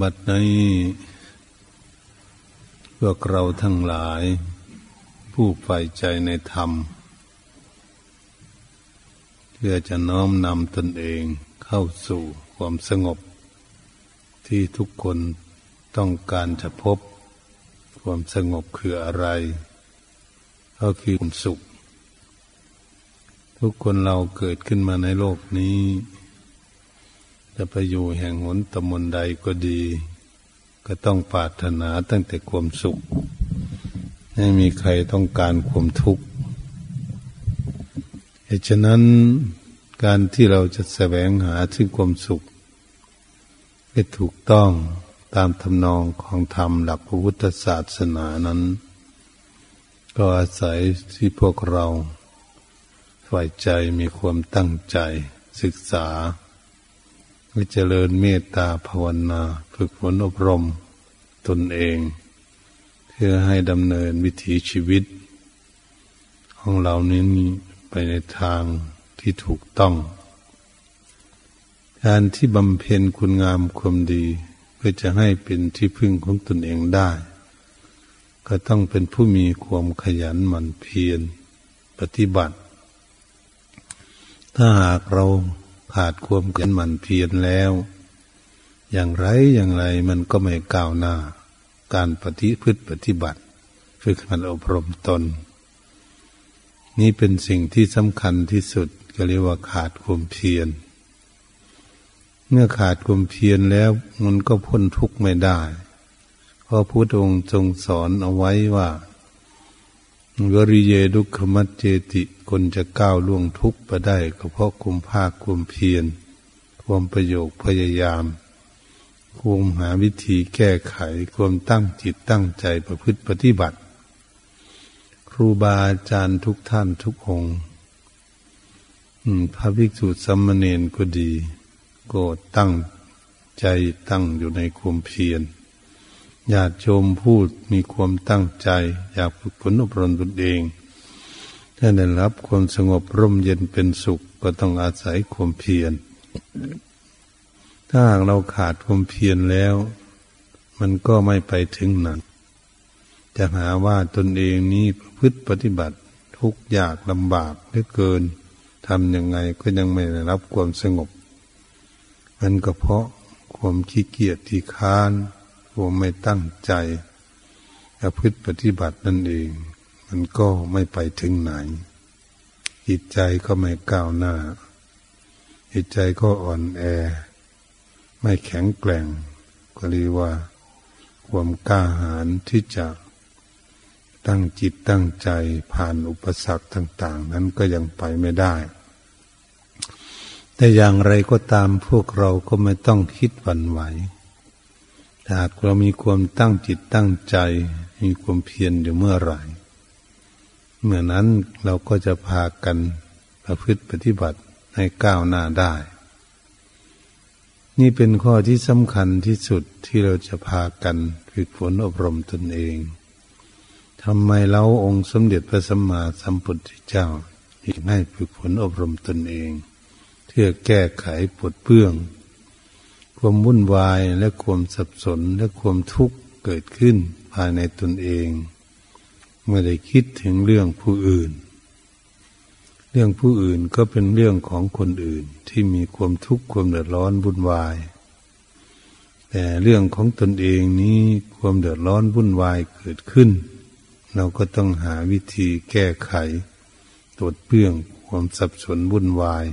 บัดนี้พวกเราทั้งหลาย ผู้ใฝ่ใจในธรรม เพื่อจะน้อมนำตนเองเข้าสู่ความสงบ ที่ทุกคนต้องการจะพบ ความสงบคืออะไร ก็คือความสุข ทุกคนเราเกิดขึ้นมาในโลกนี้ จะไปอยู่แห่งหนตมนใดก็ดี ก็ต้องปรารถนาตั้งแต่ความสุข ไม่มีใครต้องการความทุกข์เหตุฉะนั้นการที่เราจะแสวงหาถึงความสุขให้ถูกต้องตามทำนองของธรรมหลักพระพุทธศาสนานั้น ก็อาศัยที่พวกเรา ฝ่ายใจมีความตั้งใจศึกษา วิเจริญเมตตาภาวนา ฝึกฝนอบรมตนเอง เพื่อให้ดำเนินวิถีชีวิต ของเรานี้ไปในทางที่ถูกต้อง การที่บำเพ็ญคุณงามความดี เพื่อจะให้เป็นที่พึ่งของตนเองได้ ก็ต้องเป็นผู้มีความขยันหมั่นเพียรปฏิบัติ ถ้าหากเรา ขาดความเกินหมันเพียรแล้ว อย่างไรอย่างไรมันก็ไม่ก้าวหน้า การปฏิพฤติปฏิบัติ ฝึกมันอบรมตน นี่เป็นสิ่งที่สำคัญที่สุดก็เรียกว่าขาดความเพียรเมื่อขาดความเพียรแล้วมันก็พ้นทุกข์ไม่ได้ เพราะพระองค์ทรงสอนเอาไว้ว่า วริเยดุขมัจเจติคนจะก้าวล่วงทุกข์ไปได้ก็เพราะคุมภาคคุมเพียรความประโยคพยายามคุมหาวิธีแก้ไขความตั้งจิตตั้งใจประพฤติปฏิบัติ ครูบาอาจารย์ทุกท่านทุกองค์พระภิกษุสัมมเนนก็ดี ก็ตั้งใจตั้งอยู่ในความเพียร ญาติโยมพูดมีความตั้งใจ อยากฝึกฝนอบรมตนเองถ้าได้รับความสงบร่มเย็นเป็นสุขก็ต้องอาศัยความเพียร ถ้าหากเราขาดความเพียรแล้ว มันก็ไม่ไปถึงนั้นจะหาว่าตนเองนี้ประพฤติปฏิบัติทุกยากลำบากเหลือเกินทำยังไงก็ยังไม่ได้รับความสงบ มันก็เพราะความขี้เกียจที่ค้าน วามไม่ตั้งใจประพฤติปฏิบัตินั่นเอง มันก็ไม่ไปถึงไหน จิตใจก็ไม่ก้าวหน้า จิตใจก็อ่อนแอ ไม่แข็งแกร่ง ก็เรียกว่า ความกล้าหาญที่จะตั้งจิตตั้งใจผ่านอุปสรรคต่าง ๆ นั้นก็ยังไปไม่ได้ แต่อย่างไรก็ตามพวกเราก็ไม่ต้องคิดหวั่นไหว หากเรามีความตั้งจิตตั้งใจ มีความเพียรอยู่เมื่อไหร่ เมื่อนั้นเราก็จะพากันประพฤติปฏิบัติให้ก้าวหน้าได้ นี่เป็นข้อที่สำคัญที่สุดที่เราจะพากันฝึกฝนอบรมตนเองทำไมเราองค์สมเด็จพระสัมมาสัมพุทธเจ้าอีกให้ฝึกฝนอบรมตนเอง เพื่อแก้ไขปลดเปื้อง ความวุ่นวายและความสับสนและความทุกข์เกิดขึ้นภายในตนเอง เมื่อได้คิดถึงเรื่องผู้อื่น เรื่องผู้อื่นก็เป็นเรื่องของคนอื่นที่มีความทุกข์ความเดือดร้อนวุ่นวาย แต่เรื่องของตนเองนี้ความเดือดร้อนวุ่นวายเกิดขึ้น เราก็ต้องหาวิธีแก้ไขตรวจเปื้องความสับสนวุ่นวาย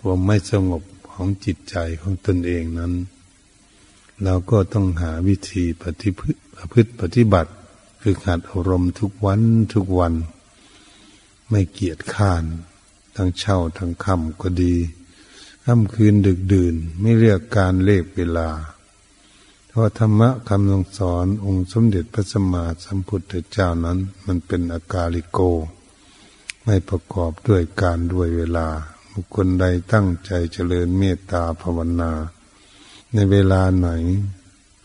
ความไม่สงบ ของจิตใจของตนเองนั้น เราก็ต้องหาวิธีปฏิพฤติปฏิบัติ คือขาดอารมณ์ทุกวันทุกวัน ไม่เกียจข้าน ทั้งเช่าทั้งค่ำก็ดีค่ำคืนดึกดื่นไม่เรียกการเลขเวลาเพราะธรรมะคำสงสอนองค์สมเด็จพระสัมมาสัมพุทธเจ้านั้น มันเป็นอากาลิโก ไม่ประกอบด้วยการด้วยเวลา บุคคลใดตั้งใจเจริญเมตตาภาวนา ในเวลาไหน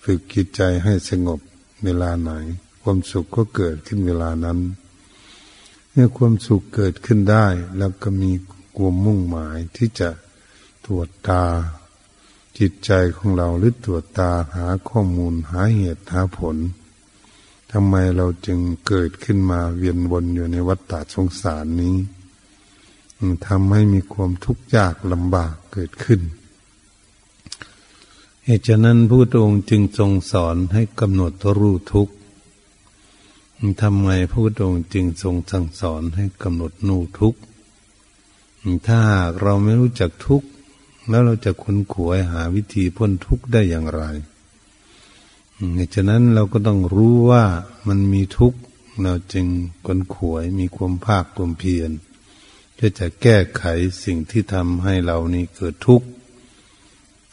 ฝึกจิตใจให้สงบเวลาไหน ความสุขก็เกิดขึ้นเวลานั้น เมื่อความสุขเกิดขึ้นได้ แล้วก็มีความมุ่งหมายที่จะตรวจตา จิตใจของเราหรือตรวจตาหาข้อมูลหาเหตุหาผลทำไมเราจึงเกิดขึ้นมาเวียนวนอยู่ในวัฏฏะสงสารนี้ ทำให้มีความทุกข์ยากลำบากเกิดขึ้น เหตุฉะนั้นพระองค์จึงทรงสอนให้กำหนดรู้ทุกข์ทำไมพระองค์จึงทรงสั่งสอนให้กำหนดนูทุกข์ถ้าเราไม่รู้จักทุกข์แล้วเราจะค้นขวยหาวิธีพ้นทุกข์ได้อย่างไรเหตุฉะนั้นเราก็ต้องรู้ว่ามันมีทุกข์เราจึงค้นขวยมีความภาคความเพียร จะจะแก้ไขสิ่งที่ทำให้เรานี่เกิดทุกข์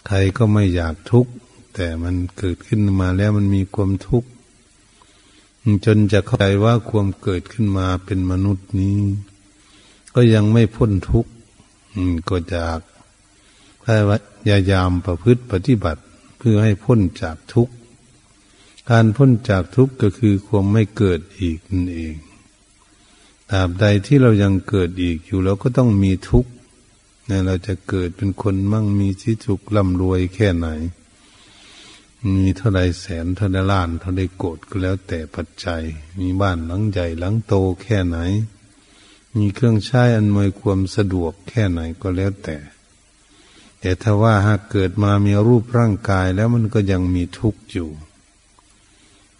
ใครก็ไม่อยากทุกข์ แต่มันเกิดขึ้นมาแล้วมันมีความทุกข์ จนจะเข้าใจว่าความเกิดขึ้นมาเป็นมนุษย์นี้ ก็ยังไม่พ้นทุกข์ก็จากพยายามประพฤติปฏิบัติเพื่อให้พ้นจากทุกข์ การพ้นจากทุกข์ก็คือความไม่เกิดอีกนั่นเอง ตราบใดที่เรายังเกิดอีกอยู่เราก็ต้องมีทุกข์เนี่ยเราจะเกิดเป็นคนมั่งมีที่สุขร่ำรวยแค่ไหน มีเท่าไรแสนเท่าไรล้านเท่าไรโกดก็แล้วแต่ปัจจัย มีบ้านหลังใหญ่หลังโตแค่ไหน มีเครื่องใช้อันมวยความสะดวกแค่ไหนก็แล้วแต่ แต่ถ้าว่าหากเกิดมามีรูปร่างกายแล้วมันก็ยังมีทุกข์อยู่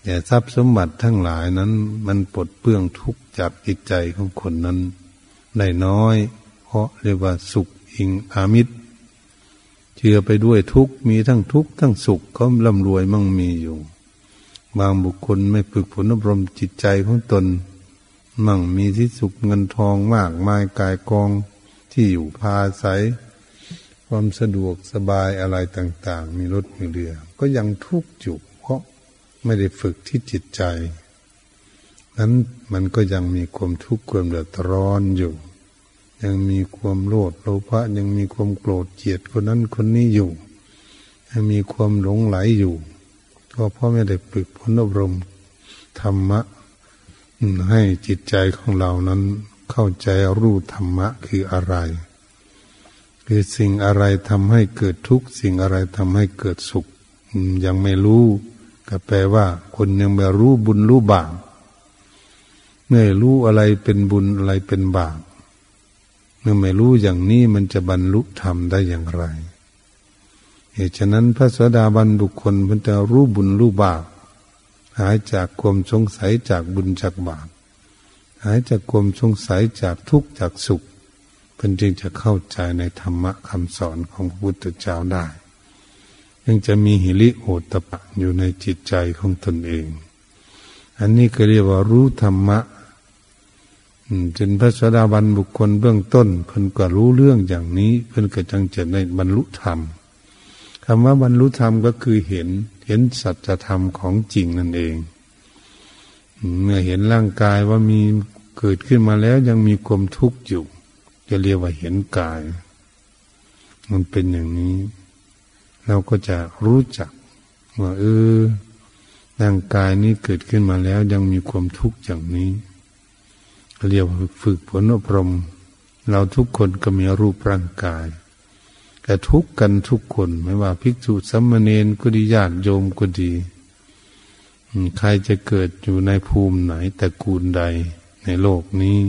แต่ทรัพย์สมบัติทั้งหลายนั้นมันปลดเปลื้องทุกข์ จากจิตใจของคนนั้นได้น้อย เพราะเรียกว่าสุขอิงอามิตรเชื่อไปด้วยทุกมีทั้งทุกทั้งสุขเขาร่ำรวยมั่งมีอยู่ บางบุคคลไม่ฝึกฝนอบรมจิตใจของตน มั่งมีที่สุขเงินทองมากมายกายกองที่อยู่พาใสความสะดวกสบายอะไรต่าง ๆ มีรถมีเรือ ก็ยังทุกข์อยู่เพราะไม่ได้ฝึกที่จิตใจ นั้นมันก็ยังมีความทุกข์ความเดือดร้อนอยู่ ยังมีความโลภโลภะยังมีความโกรธเกลียดคนนั้นคนนี้อยู่ ยังมีความหลงไหลอยู่ก็เพราะไม่ได้ฝึกพนอบรมธรรมะ ให้จิตใจของเรานั้นเข้าใจรู้ธรรมะคืออะไร คือสิ่งอะไรทำให้เกิดทุกข์สิ่งอะไรทำให้เกิดสุขยังไม่รู้ ก็แปลว่า คนยังไม่รู้บุญรู้บาป เมื่อรู้อะไรเป็นบุญอะไรเป็นบาปเมื่อไม่รู้อย่างนี้มันจะบรรลุธรรมได้อย่างไร เหตุฉะนั้นพระสวสดาบันบุคคลเพิ่นจะรู้บุญรู้บาปหายจากความสงสัยจากบุญจากบาปหายจากความสงสัยจากทุกข์จากสุขเพิ่นจึงจะเข้าใจในธรรมะคำสอนของพระพุทธเจ้าได้ ยังจะมีหิริโอตปะอยู่ในจิตใจของตนเอง อันนี้ก็เรียกว่ารู้ธรรมะ จนพระสดาบันบุคคลเบื้องต้นเพิ่นก็รู้เรื่องอย่างนี้ เพิ่นก็จังจะในบรรลุธรรมคำว่าบรรลุธรรมก็คือเห็นเห็นสัจธรรมของจริงนั่นเอง เมื่อเห็นร่างกายว่ามีเกิดขึ้นมาแล้วยังมีความทุกข์อยู่ จะเรียกว่าเห็นกาย มันเป็นอย่างนี้ เราก็จะรู้จักว่าเออร่างกายนี้เกิดขึ้นมาแล้วยังมีความทุกข์อย่างนี้ เรียกว่าฝึกฝนอบรม เราทุกคนก็มีรูปร่างกายแต่ทุกกันทุกคนไม่ว่าภิกษุสัมมเนนก็ดีญาติโยมก็ดีใครจะเกิดอยู่ในภูมิไหนแต่กูลใดในโลกนี้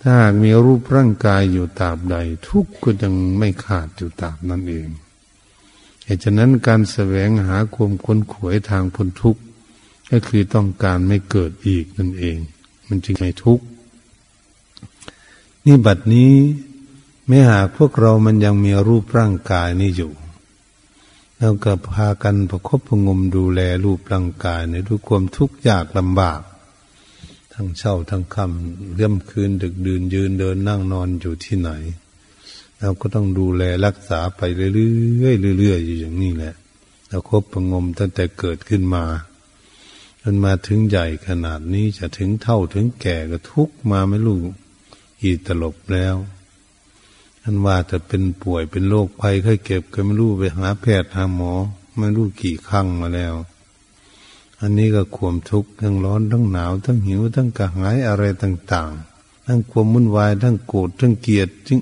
ถ้าหากมีรูปร่างกายอยู่ตราบใด ทุกข์ก็ยังไม่ขาดอยู่ตราบนั่นเองเหตุฉะนั้นการแสวงหาความค้นขวยทางพ้นทุกข์ก็คือต้องการไม่เกิดอีกนั่นเอง มันจึงไม่ทุกข์นี่บัดนี้ไม่หากพวกเรามันยังมีรูปร่างกายนี้อยู่เราก็พากันประคบประงมดูแลรูปร่างกายในทุกความทุกข์ยากลำบาก ทั้งเช้าทั้งค่ำเรื่มคืนดึกดื่นยืนเดินนั่งนอนอยู่ที่ไหน เราก็ต้องดูแลรักษาไปเรื่อยๆเรื่อยๆอยู่อย่างนี้แหละเราครบประงมตั้งแต่เกิดขึ้นมา นมาถึงใหญ่ขนาดนี้จะถึงเท่าถึงแก่ก็ทุกมาไม่รู้กี่ตลบแล้วท่านว่าจะเป็นป่วยเป็นโรคภัยไข้เก็บก็ไม่รู้ไปหาแพทย์หาหมอไม่รู้กี่ครั้งมาแล้ว อันนี้ก็ควมทุกข์ทั้งร้อนทั้งหนาว ทั้งหิวทั้งกระหายอะไรต่าง ๆ ทั้งความวุ่นวายทั้งโกรธทั้งเกลียดจึง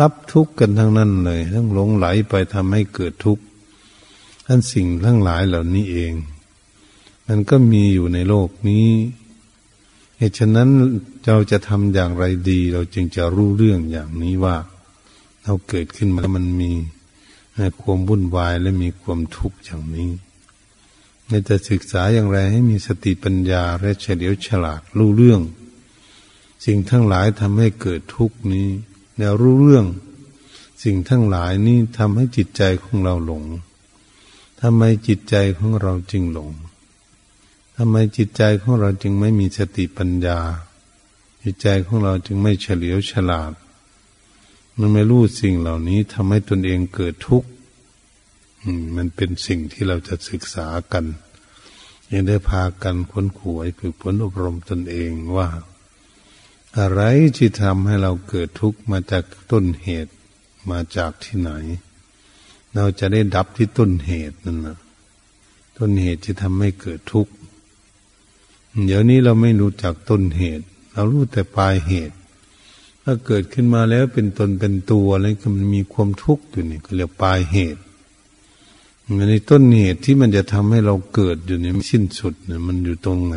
รับทุกข์กันทั้งนั้นเลยทั้งหลงไหลไปทำให้เกิดทุกข์ท่านสิ่งทั้งหลายเหล่านี้เอง มันก็มีอยู่ในโลกนี้ เหตุฉะนั้นเราจะทำอย่างไรดี เราจึงจะรู้เรื่องอย่างนี้ว่า เราเกิดขึ้นมาแล้วมันมีความวุ่นวายและมีความทุกข์อย่างนี้ในจะศึกษาอย่างไรให้มีสติปัญญาและเฉลียวฉลาดรู้เรื่อง สิ่งทั้งหลายทำให้เกิดทุกข์นี้แนวรู้เรื่อง สิ่งทั้งหลายนี้ทำให้จิตใจของเราหลงทำไมจิตใจของเราจึงหลงำไมจิตใจของเราจึงไม่มีสติปัญญา จิตใจของเราจึงไม่เฉลียวฉลาด มันไม่รู้สิ่งเหล่านี้ทำให้ตนเองเกิดทุกข์มันเป็นสิ่งที่เราจะศึกษากันยังได้พากันค้นขวยฝึกฝนอบรมตนเองว่า อะไรที่ทำให้เราเกิดทุกข์มาจากต้นเหตุมาจากที่ไหน เราจะได้ดับที่ต้นเหตุนั่นนะต้นเหตุที่ทำให้เกิดทุกข์ เดี๋ยวนี้เราไม่รู้จักต้นเหตุ เรารู้แต่ปลายเหตุ ถ้าเกิดขึ้นมาแล้วเป็นตนเป็นตัวแล้วก็มันมีความทุกข์อยู่นี่ก็เรียกปลายเหตุในต้นเหตุที่มันจะทำให้เราเกิดอยู่นี่สิ้นสุดเนี่ยมันอยู่ตรงไหน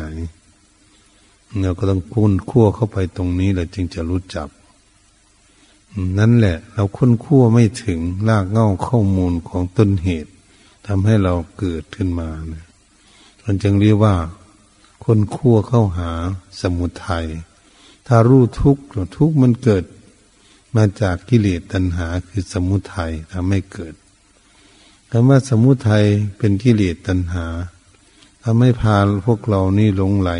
เราก็ต้องคุ้นคั่วเข้าไปตรงนี้แหละจึงจะรู้จัก นั่นแหละ เราค้นคั่วไม่ถึงรากเง้าข้อมูลของต้นเหตุทำให้เราเกิดขึ้นมาเนี่ยมันจึงเรียกว่า คนคั่วเข้าหาสมุทัยถ้ารู้ทุกข์ทุกข์มันเกิด มาจากกิเลสตัณหาคือสมุทัยทำให้เกิดคำว่าสมุทัยเป็นกิเลสตัณหาทำให้พาพวกเรานี่หลงไหล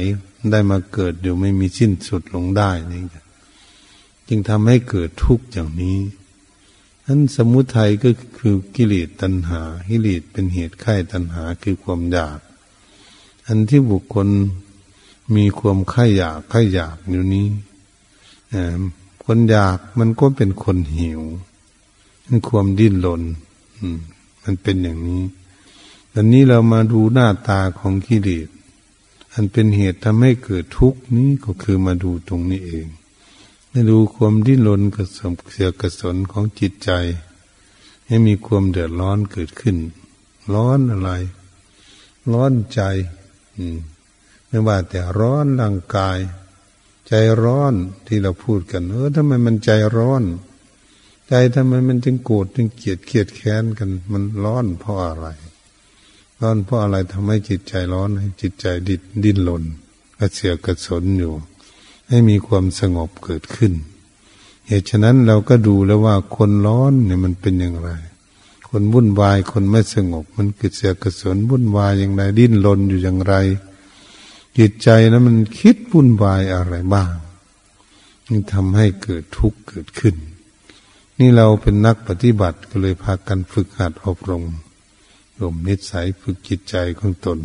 ได้มาเกิดอยู่ไม่มีสิ้นสุดลงได้นี่จึงทำให้เกิดทุกข์อย่างนี้นั้นสมุทัยก็คือกิเลสตัณหา กิเลสเป็นเหตุไข้ตัณหาคือความอยาก อันที่บุคคลมีความข่อยากข่อยากอยู่นี้คนอยากมันก็เป็นคนหิวมันความดิ้นรนมันเป็นอย่างนี้ตอนนี้เรามาดูหน้าตาของกิเลสอันเป็นเหตุทำให้เกิดทุกข์นี้ก็คือมาดูตรงนี้เองมาดูความดิ้นรนกระสมเสียกระสนของจิตใจ ให้มีความเดือดร้อนเกิดขึ้น ร้อนอะไร ร้อนใจ ไม่ว่าแต่ร้อนร่างกาย ใจร้อนที่เราพูดกัน เออทำไมมันใจร้อน ใจทำไมมันจึงโกรธจึงเกลียดเกลียดแค้นกัน มันร้อนเพราะอะไร ร้อนเพราะอะไรทำให้จิตใจร้อนให้จิตใจดิดดิ้นหลนกระเสียกระสนอยู่ ให้มีความสงบเกิดขึ้นเหตุฉะนั้นเราก็ดูแล้วว่าคนร้อนเนี่ยมันเป็นอย่างไร คนวุ่นวายคนไม่สงบ มันเกิดเสียกระสนวุ่นวายอย่างไรดิ้นรนอยู่อย่างไร จิตใจนะมันคิดวุ่นวายอะไรบ้างนี่ทำให้เกิดทุกข์เกิดขึ้น นี่เราเป็นนักปฏิบัติก็เลยพากันฝึกหัดอบรมรวมนิสัยฝึกจิตใจของตน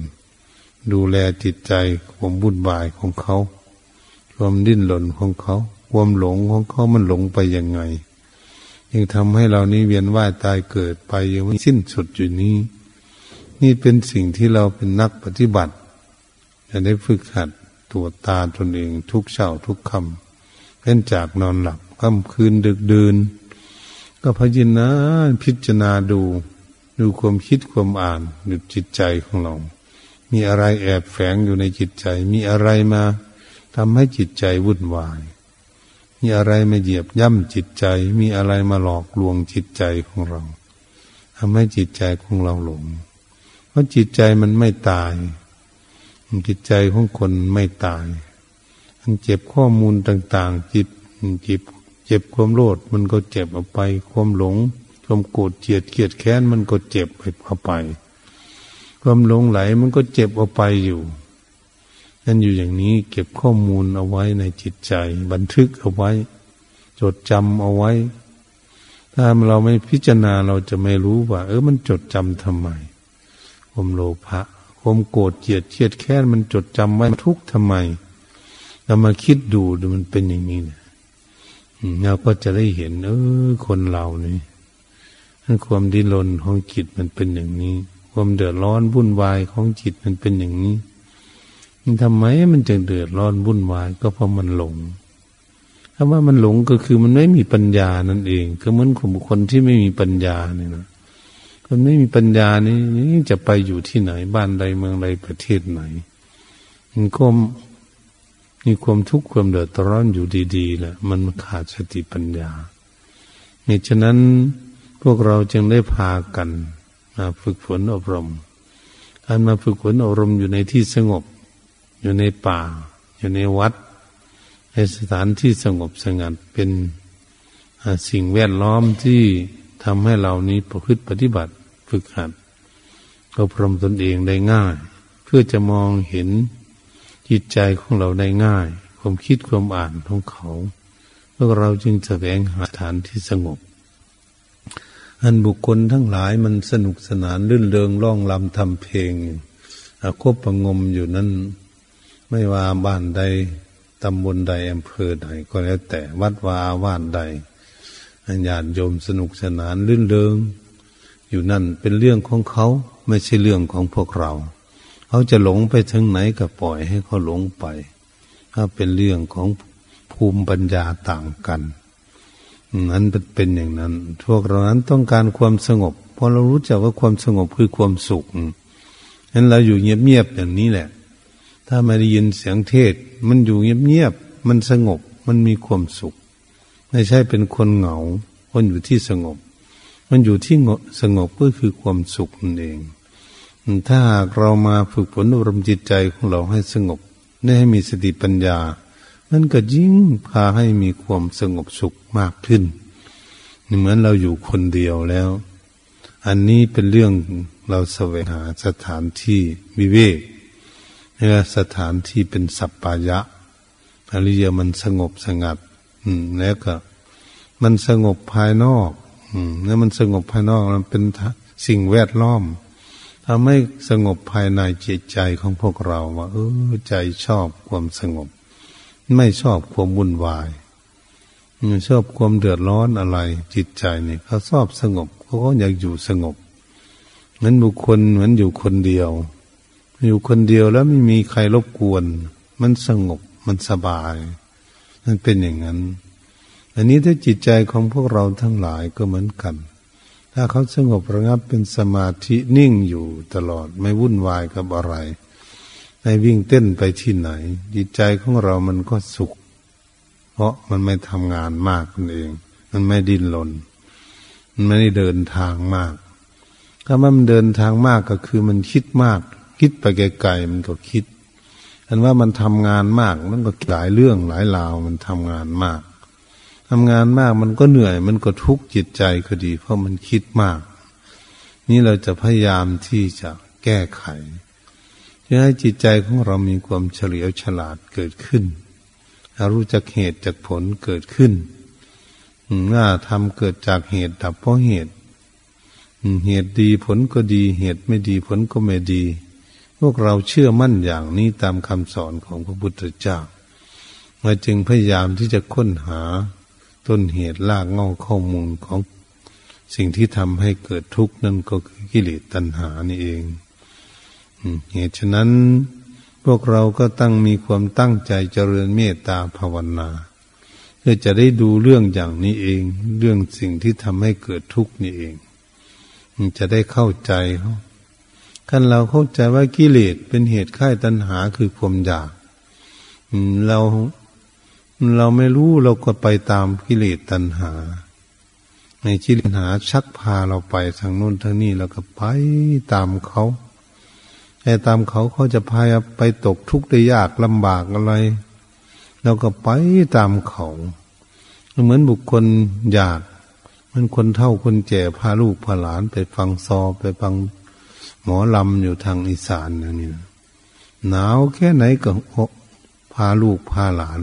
ดูแลจิตใจความวุ่นวายของเขา ความดิ้นหล่นของเขา ความหลงของเขามันหลงไปยังไง ยังทำให้เรานี้เวียนว่ายตายเกิดไปยังไม่สิ้นสุดอยู่นี้ นี่เป็นสิ่งที่เราเป็นนักปฏิบัติ จะได้ฝึกหัดตัวตาตนเองทุกเช้าทุกคำเพ่นจากนอนหลับค่ำคืนดึกดื่นก็พยินาพิจารณาดู ดูความคิดความอ่านดูจิตใจของเรา มีอะไรแอบแฝงอยู่ในจิตใจ มีอะไรมาทำให้จิตใจวุ่นวาย มีอะไรมาเหยียบย่ำจิตใจ มีอะไรมาหลอกลวงจิตใจของเราทำให้จิตใจของเราหลง เพราะจิตใจมันไม่ตาย จิตใจของคนไม่ตายมันเจ็บข้อมูลต่าง ๆ จิตจิตเจ็บความโลดมันก็เจ็บเอาไป ความหลง ความโกรธเจียดเกลียดแค้นมันก็เจ็บไปเอาไป ความหลงไหลมันก็เจ็บเอาไปอยู่ นั่นอยู่อย่างนี้เก็บข้อมูลเอาไว้ในจิตใจ บันทึกเอาไว้ จดจำเอาไว้ ถ้าเราไม่พิจารณาเราจะไม่รู้ว่า เออมันจดจำทำไมความโลภะความโกรธเกลียดเชียดแค้นมันจดจำไว้ทุกทำไมเรามาคิดดูดูมันเป็นอย่างนี้เนี่ยเราก็จะได้เห็น เออ คนเรานี่ความดิ้นรนของจิตมันเป็นอย่างนี้ ความเดือดร้อนวุ่นวายของจิตมันเป็นอย่างนี้ ทำไมมันจึงเดือดร้อนวุ่นวายก็เพราะมันหลงคำว่ามันหลงก็คือมันไม่มีปัญญานั่นเองก็เหมือนของคนที่ไม่มีปัญญาเนี่ยนะคนไม่มีปัญญานี่จะไปอยู่ที่ไหน บ้านใดเมืองใดประเทศไหนมันก็มีความทุกข์ความเดือดร้อนอยู่ดีๆแหละมันขาดสติปัญญาเหตุฉะนั้นพวกเราจึงได้พากันมาฝึกฝนอบรมการมาฝึกฝนอบรมอยู่ในที่สงบ อยู่ในป่า อยู่ในวัด ในสถานที่สงบสงัดเป็นสิ่งแวดล้อมที่ทำให้เรานี้ประพฤติปฏิบัติฝึกหัดอบรมตนเองได้ง่าย เพื่อจะมองเห็นจิตใจของเราได้ง่าย ความคิดความอ่านของเขาพวกเราจึงแสวงหาฐานที่สงบ อันบุคคลทั้งหลายมันสนุกสนานลื่นเริงร้องลำทำเพลงอาคบประงมอยู่นั้น ไม่ว่าบ้านใดตำบลใดอำเภอใดก็แล้วแต่วัดวาว่านใดญาติโยมสนุกสนานลื่นเริงอยู่นั่นเป็นเรื่องของเขาไม่ใช่เรื่องของพวกเรา เขาจะหลงไปถึงไหนก็ปล่อยให้เขาหลงไป ถ้าเป็นเรื่องของภูมิปัญญาต่างกันนั้นเป็นอย่างนั้น พวกเรานั้นต้องการความสงบเพราะเรารู้จักว่าความสงบคือความสุขนั้นเราอยู่เงียบๆอย่างนี้แหละ ถ้าไม่ได้ยินเสียงเทศ มันอยู่เงียบๆมันสงบ มันมีความสุข ไม่ใช่เป็นคนเหงา คนอยู่ที่สงบ มันอยู่ที่สงบก็คือความสุขนั่นเอง ถ้าหากเรามาฝึกฝนอบรมจิตใจของเราให้สงบได้ให้มีสติปัญญามันก็ยิ่งพาให้มีความสงบสุขมากขึ้น เหมือนเราอยู่คนเดียวแล้ว อันนี้เป็นเรื่องเราแสวงหาสถานที่วิเวก นี่สถานที่เป็นสัปปายะอริยมันสงบสงัด อืม แล้วก็ มันสงบภายนอก อืม แล้วมันสงบภายนอกมันเป็นสิ่งแวดล้อมทำให้สงบภายในจิตใจของพวกเราว่า เออใจชอบความสงบ ไม่ชอบความวุ่นวายชอบความเดือดร้อนอะไร จิตใจเนี่ยเขาชอบสงบเขาก็อยากอยู่สงบเหมือนบุคคลเหมือนอยู่คนเดียว อยู่คนเดียวแล้วไม่มีใครรบกวน มันสงบมันสบาย มันเป็นอย่างนั้น อันนี้ถ้าจิตใจของพวกเราทั้งหลายก็เหมือนกัน ถ้าเขาสงบระงับเป็นสมาธินิ่งอยู่ตลอดไม่วุ่นวายกับอะไรให้วิ่งเต้นไปที่ไหน จิตใจของเรามันก็สุข เพราะมันไม่ทำงานมากนั่นเอง มันไม่ดิ้นรนมันไม่ได้เดินทางมากถ้ามันเดินทางมากก็คือมันคิดมาก คิดไปไกลๆมันก็คิดอันว่ามันทำงานมากมันก็หลายเรื่องหลายราวมันทำงานมากทำงานมากมันก็เหนื่อย มันก็ทุกข์จิตใจก็ดี เพราะมันคิดมาก นี่เราจะพยายามที่จะแก้ไขจะให้จิตใจของเรามีความเฉลียวฉลาดเกิดขึ้นรู้จักเหตุจากผลเกิดขึ้นหน้าทำเกิดจากเหตุดับเพราะเหตุ เหตุดีผลก็ดี เหตุไม่ดีผลก็ไม่ดี พวกเราเชื่อมั่นอย่างนี้ตามคำสอนของพระพุทธเจ้ามาจึงพยายามที่จะค้นหาต้นเหตุลากเงาข้อมูลของสิ่งที่ทำให้เกิดทุกข์นั่นก็คือกิเลสตัณหานี่เองเหตุฉะนั้นพวกเราก็ตั้งมีความตั้งใจเจริญเมตตาภาวนา เพื่อจะได้ดูเรื่องอย่างนี้เอง เรื่องสิ่งที่ทำให้เกิดทุกข์นี่เอง จะได้เข้าใจเขา ขั้นเราเข้าใจว่ากิเลสเป็นเหตุค่ายตัณหาคือความอยากเราเราไม่รู้เราก็ไปตามกิเลสตัณหา ในกิเลสหาชักพาเราไปทางโน้นทางนี้เราก็ไปตามเขาแต่ตามเขาเขาจะพาไปตกทุกข์ได้ยากลำบากอะไรเราก็ไปตามเขา เหมือนบุคคลอยาก มันคนเท่าคนแก่พาลูกพาหลานไปฟังซอไปฟัง หมอลำอยู่ทางอีสานอย่างนี้หนาวแค่ไหนก็พาลูกพาหลาน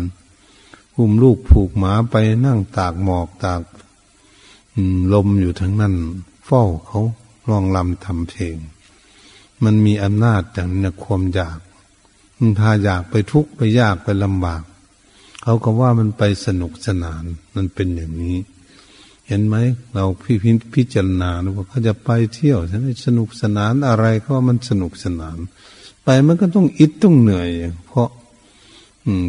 อุ้มลูกผูกหมาไปนั่งตากหมอกตากลมอยู่ทั้งนั้น เฝ้าเขาร้องลำทำเพลง มันมีอำนาจอย่างนี้ความอยาก มันพาอยากไปทุกข์ไปยากไปลำบาก เขาก็ว่ามันไปสนุกสนาน มันเป็นอย่างนี้ เห็นไหมเราพี่พิพิจารณาว่าเขาจะไปเที่ยวฉันสนุกสนานอะไรก็มันสนุกสนาน ไปมันก็ต้องอิดต้องเหนื่อย เพราะ อืม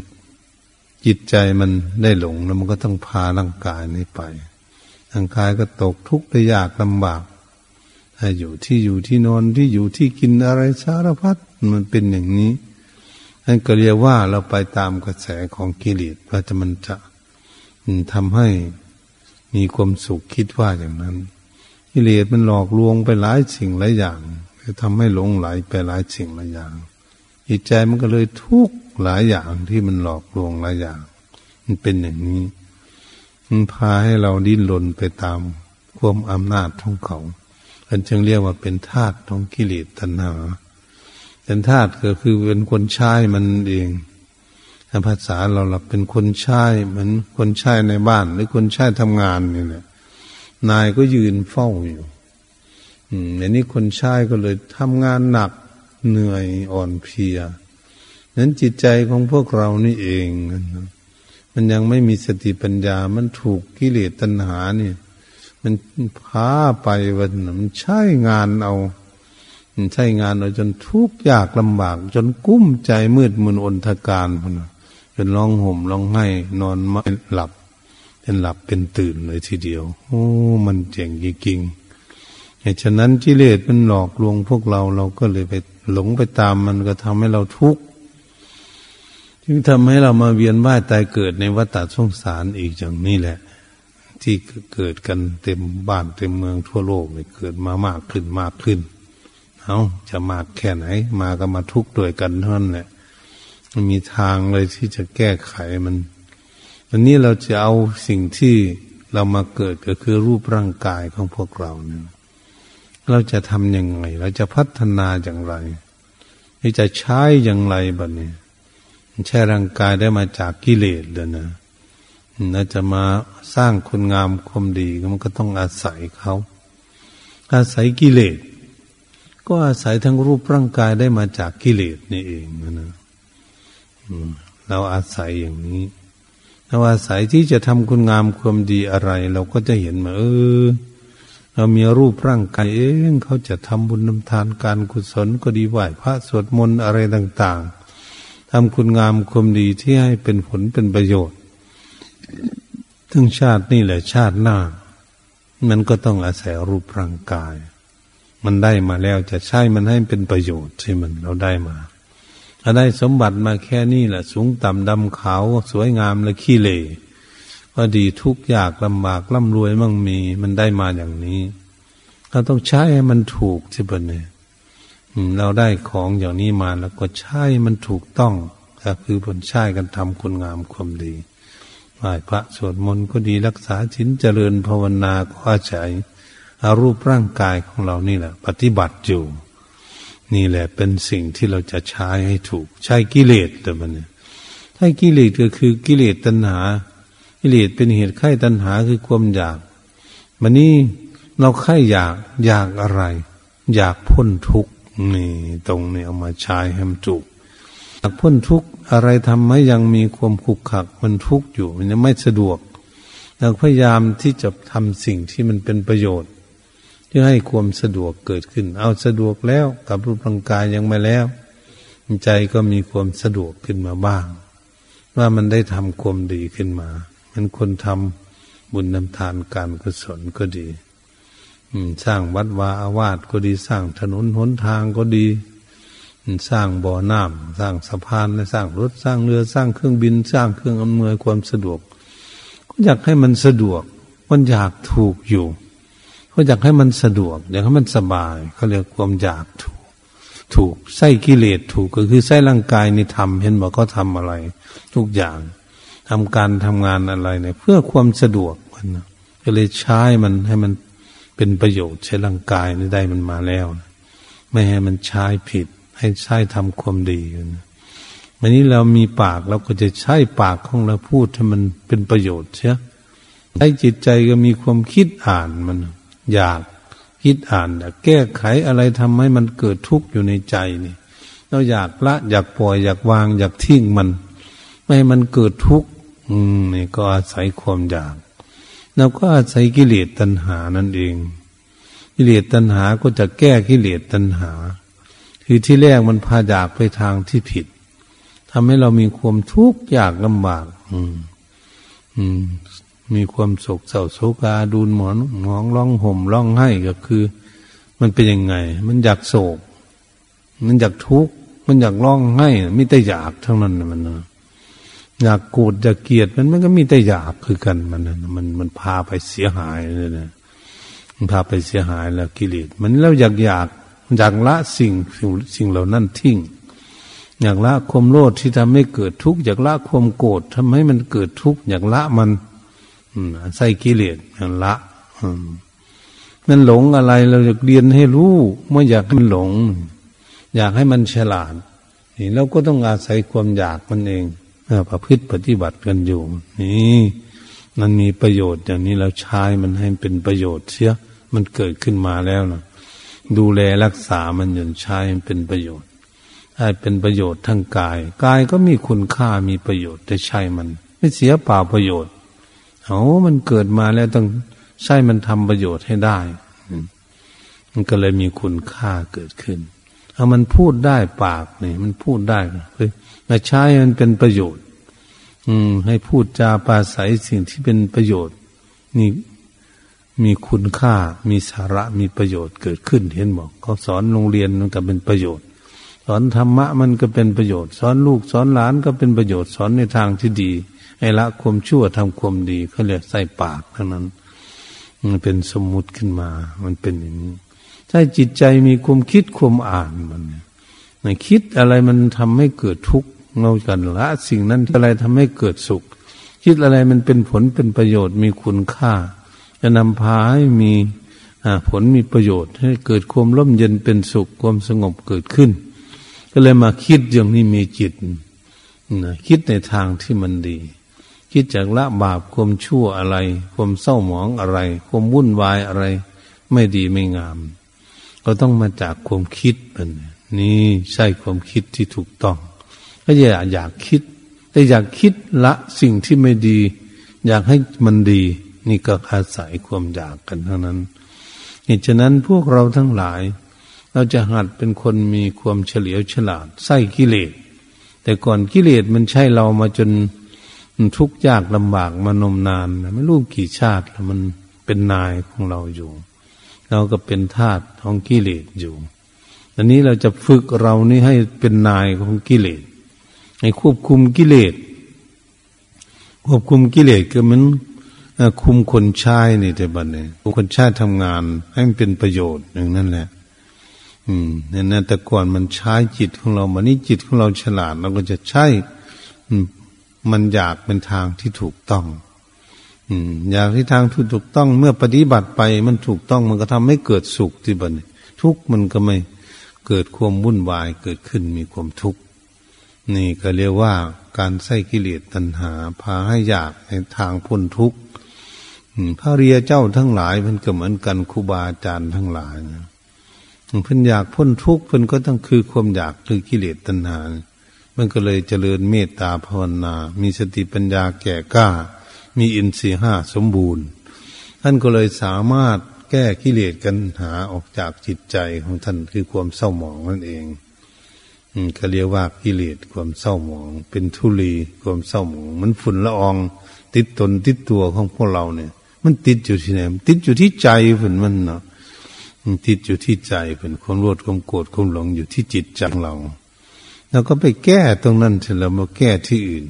จิตใจมันได้หลงแล้วมันก็ต้องพาร่างกายนี้ไปร่างกายก็ตกทุกข์ไปยากลำบากถ้าอยู่ที่อยู่ที่นอนที่อยู่ที่กินอะไรสารพัดมันเป็นอย่างนี้นั่นก็เรียกว่าเราไปตามกระแสของกิเลสว่าจะมันจะทำให้ มีความสุขคิดว่าอย่างนั้นกิเลสมันหลอกลวงไปหลายสิ่งหลายอย่างทำให้หลงไหลไปหลายสิ่งหลายอย่างจิตใจมันก็เลยทุกข์หลายอย่างที่มันหลอกลวงหลายอย่าง มันเป็นอย่างนี้ มันพาให้เราดิ้นรนไปตามความอำนาจของเขาอันจึงเรียกว่าเป็นธาตุของกิเลสตัณหาเป็นธาตุก็คือเป็นคนใช้มันเอง ภาษาเราเราเป็นคนใช้เหมือนคนใช้ในบ้าน หรือคนใช้ทำงานนี่แหละนายก็ยืนเฝ้าอยู่ อืมอันนี้คนใช้ก็เลยทำงานหนักเหนื่อยอ่อนเพลียนั้นจิตใจของพวกเรานี่เองมันยังไม่มีสติปัญญา มันถูกกิเลสตัณหาเนี่ย มันพาไปวันมันใช้งานเอาใช้งานเอาจนทุกข์ยากลำบาก จนกุ้มใจมืดมนอนทการพนจ นร้องห่มร้องไห้ นอนไม่หลับ เป็นหลับเป็นตื่นเลยทีเดียว โอ้ มันเจ๋งจริงๆเหตุฉะนั้นกิเลสมันหลอกลวงพวกเราเราก็เลยไปหลงไปตามมันก็ทำให้เราทุกข์จึงทำให้เรามาเวียนว่ายตายเกิดในวัฏสงสารอีกอย่างนี้แหละ ที่เกิดกันเต็มบ้านเต็มเมืองทั่วโลกเลยเกิดมามากขึ้นมากขึ้นเอาจะมากแค่ไหน มาก็มาทุกข์ด้วยกันเท่านั้นแหละ มันมีทางเลยที่จะแก้ไขมันวันนี้เราจะเอาสิ่งที่เรามาเกิดก็คือรูปร่างกายของพวกเราเนี่ยเราจะทำยังไง เราจะพัฒนาอย่างไรเราจะใช้อย่างไรบ้านี้ใช้ร่างกายได้มาจากกิเลสเลยนะเราจะมาสร้างคุณงามความดีมันก็ต้องอาศัยเขา อาศัยกิเลส ก็อาศัยทั้งรูปร่างกายได้มาจากกิเลสนี่เองนะ เราอาศัยอย่างนี้เราอาศัยที่จะทำคุณงามความดีอะไร เราก็จะเห็นมาเออ เรามีรูปร่างกายเองเขาจะทำบุญนำทานการกุศลก็ดีไหวพระสวดมนต์อะไรต่าง ๆทำคุณงามความดีที่ให้เป็นผลเป็นประโยชน์ถึงชาตินี่แหละชาติหน้า มันก็ต้องอาศัยรูปร่างกาย มันได้มาแล้วจะใช้มันให้เป็นประโยชน์ใช่มันเราได้มา ถ้าได้สมบัติมาแค่นี้แหละสูงต่ำดำขาวสวยงามและขี้เละก็ดีทุกยากลำบากร่ำรวยมั่งมี มันได้มาอย่างนี้เราต้องใช้ให้มันถูกที่เนเนี่ยเราได้ของอย่างนี้มาแล้วก็ใช้มันถูกต้องก็คือผลใช้กันทำคุณงามความดีไหว้พระสวดมนต์ก็ดีรักษาชินเจริญภาวนาก็อาศัยอรูปร่างกายของเรานี่แหละ ปฏิบัติอยู่ นี่แหละเป็นสิ่งที่เราจะใช้ให้ถูก ใช้กิเลสแต่มันเนี่ยใช้กิเลสก็คือกิเลสตัณหา กิเลสเป็นเหตุไข้ตัณหาคือความอยากมันนี้เราไข้อยากอยากอะไร อยากพ้นทุกข์นี่ตรงนี้เอามาใช้ให้มันจุกอยากพ้นทุกข์อะไรทำให้ยังมีความขุกขักมันทุกข์อยู่ มันยังไม่สะดวกเราพยายามที่จะทำสิ่งที่มันเป็นประโยชน์ เพื่อให้ความสะดวกเกิดขึ้น เอาสะดวกแล้วกับรูปร่างกายยังไม่แล้ว ใจก็มีความสะดวกขึ้นมาบ้าง ว่ามันได้ทำความดีขึ้นมามันคนทำบุญนำทานการกุศลก็ดีสร้างวัดวาอาวาสก็ดีสร้างถนนหนทางก็ดี สร้างบ่อน้ำสร้างสะพานสร้างรถสร้างเรือสร้างเครื่องบิน สร้างเครื่องอำนวยความสะดวก ก็อยากให้มันสะดวก มันอยากถูกอยู่ ก็อยากให้มันสะดวก อยากให้มันสบายเขาเรียกความอยากถูก ถูกไส้กิเลสถูกก็คือไส้ร่างกายนี่ทำเห็นบอกก็ทำอะไร ทุกอย่างทำการทำงานอะไรเนี่ย เพื่อความสะดวกมันก็เลยใช้มันให้มันเป็นประโยชน์ใช้ร่างกายนี่ได้มันมาแล้ว ไม่ให้มันใช้ผิด ให้ใช้ทำความดีนะวันนี้เรามีปากเราก็จะใช้ปากของเราพูดให้มันเป็นประโยชน์ใช่ใช้จิตใจก็มีความคิดอ่านมัน อยากคิดอ่านอยากแก้ไขอะไรทำให้มันเกิดทุกข์อยู่ในใจนี่ เราอยากละอยากปล่อยอยากวาง อยากทิ้งมัน ไม่ให้มันเกิดทุกข์อืมนี่ก็อาศัยความอยากเราก็อาศัยกิเลสตัณหานั่นเอง กิเลสตัณหาก็จะแก้กิเลสตัณหา คือที่แรกมันพาอยากไปทางที่ผิดทำให้เรามีความทุกข์ยากลำบาก อืม อืม มีความโศกเศร้าโศกาดูนหมอนหมองร้องห่มร้องไห้ก็คือ มันเป็นยังไง มันอยากโศก มันอยากทุกข์มันอยากร้องไห้ไม่ได้อยากทั้งนั้นมันนะอยากโกรธอยากเกลียดมันมันก็มีแต่อยากคือกันมันมันมันพาไปเสียหายเลยนะมันพาไปเสียหายแล้วกิเลสมันแล้วอยากอยากอยากละสิ่งสิ่งเหล่านั้นทิ้งอยากละความโลภที่ทำให้เกิดทุกข์อยากละความโกรธทำให้มันเกิดทุกข์อยากละมัน ใส่กิเลสอยากละนั่นหลงอะไรเราอยากเรียนให้รู้ไม่อยากให้มันหลง อยากให้มันฉลาดนี่เราก็ต้องอาศัยความอยากมันเองประพฤติปฏิบัติกันอยู่ นี่มันมีประโยชน์อย่างนี้เราใช้มันให้เป็นประโยชน์เสียมันเกิดขึ้นมาแล้วนะดูแลรักษามันอยนใช้เป็นประโยชน์ให้เป็นประโยชน์ทั้งกาย กายก็มีคุณค่ามีประโยชน์แต่ใช้มัน ไม่เสียเปล่าประโยชน์ เอามันเกิดมาแล้วต้องใช้มันทำประโยชน์ให้ได้ มันก็เลยมีคุณค่าเกิดขึ้น เอามันพูดได้ปากนี่มันพูดได้เลยมาใช้มันเป็นประโยชน์ อืม ให้พูดจาปาศัยสิ่งที่เป็นประโยชน์ นี่มีคุณค่ามีสาระมีประโยชน์เกิดขึ้น เห็นบอกเขาสอนโรงเรียนมันก็เป็นประโยชน์ สอนธรรมะมันก็เป็นประโยชน์ สอนลูกสอนหลานก็เป็นประโยชน์ สอนในทางที่ดี ให้ละความชั่วทำความดีเขาเรียกใส่ปากเท่านั้น มันเป็นสมมุติขึ้นมา มันเป็นอย่างนี้ถ้าจิตใจมีความคิดความอ่านมันเนี่ยคิดอะไรมันทำให้เกิดทุกข์เงากันละ สิ่งนั้นอะไรทำให้เกิดสุข คิดอะไรมันเป็นผลเป็นประโยชน์มีคุณค่า จะนำพาให้มีผลมีประโยชน์ ให้เกิดความร่มเย็นเป็นสุขความสงบเกิดขึ้น ก็เลยมาคิดอย่างนี้มีจิตนะคิดในทางที่มันดี คิดจากละบาปความชั่วอะไร ความเศร้าหมองอะไร ความวุ่นวายอะไร ไม่ดีไม่งาม ก็ต้องมาจากความคิดเป็นนี่ใช่ความคิดที่ถูกต้อง ก็อย่าอยากคิด แต่อยากคิดละสิ่งที่ไม่ดี อยากให้มันดี นี่ก็อาศัยความอยากกันเท่านั้นเหตุฉะนั้นพวกเราทั้งหลาย เราจะหัดเป็นคนมีความเฉลียวฉลาด ใส่กิเลสแต่ก่อนกิเลสมันใช่เรามาจน ทุกข์ยากลำบากมานมนานไม่รู้กี่ชาติแล้วมันเป็นนายของเราอยู่ เราก็เป็นทาสของกิเลสอยู่อันนี้เราจะฝึกเรานี่ให้เป็นนายของกิเลสให้ควบคุมกิเลสควบคุมกิเลสก็มันคุมคนชายนี่แต่บัดเนี่ยคนชายทำงาน ให้มันเป็นประโยชน์อย่างนั้นแหละ อืมเนี่ยนะแต่ก่อนมันใช้จิตของเรามันนี่จิตของเราฉลาดเราก็จะใช้ มันอยากเป็นทางที่ถูกต้อง อืม อยากที่ทางที่ถูกต้อง เมื่อปฏิบัติไปมันถูกต้องมันก็ทำให้เกิดสุขที่บันทุกมันก็ไม่เกิดความวุ่นวายเกิดขึ้นมีความทุกข์นี่ก็เรียกว่าการใส่กิเลสตัณหา พาให้อยากในทางพ้นทุกข์พระเรียเจ้าทั้งหลายเพิ่นก็เหมือนกันครูบาอาจารย์ทั้งหลายนะเพิ่นอยากพ้นทุกข์เพิ่นก็ต้องคือความอยากคือกิเลสตัณหา มันก็เลยเจริญเมตตาภาวนา มีสติปัญญาแก่กล้า มีอินทรีห้าสมบูรณ์ ท่านก็เลยสามารถแก้กิเลสกันหาออกจากจิตใจของท่านคือความเศร้าหมองนั่นเองอก็เรียกว่ากิเลสความเศร้าหมอง เป็นทุลีความเศร้าหมอง มันฝุ่นละออง ติดตนติดตัวของพวกเราเนี่ย มันติดอยู่ที่ไหนติดอยู่ที่ใจฝนมันเนาะติดอยู่ที่ใจเป็นความโลภความโกรธความหลงอยู่ที่จิตจังเรา เราก็ไปแก้ตรงนั้นเสร็จแล้วมาแก้ที่อื่น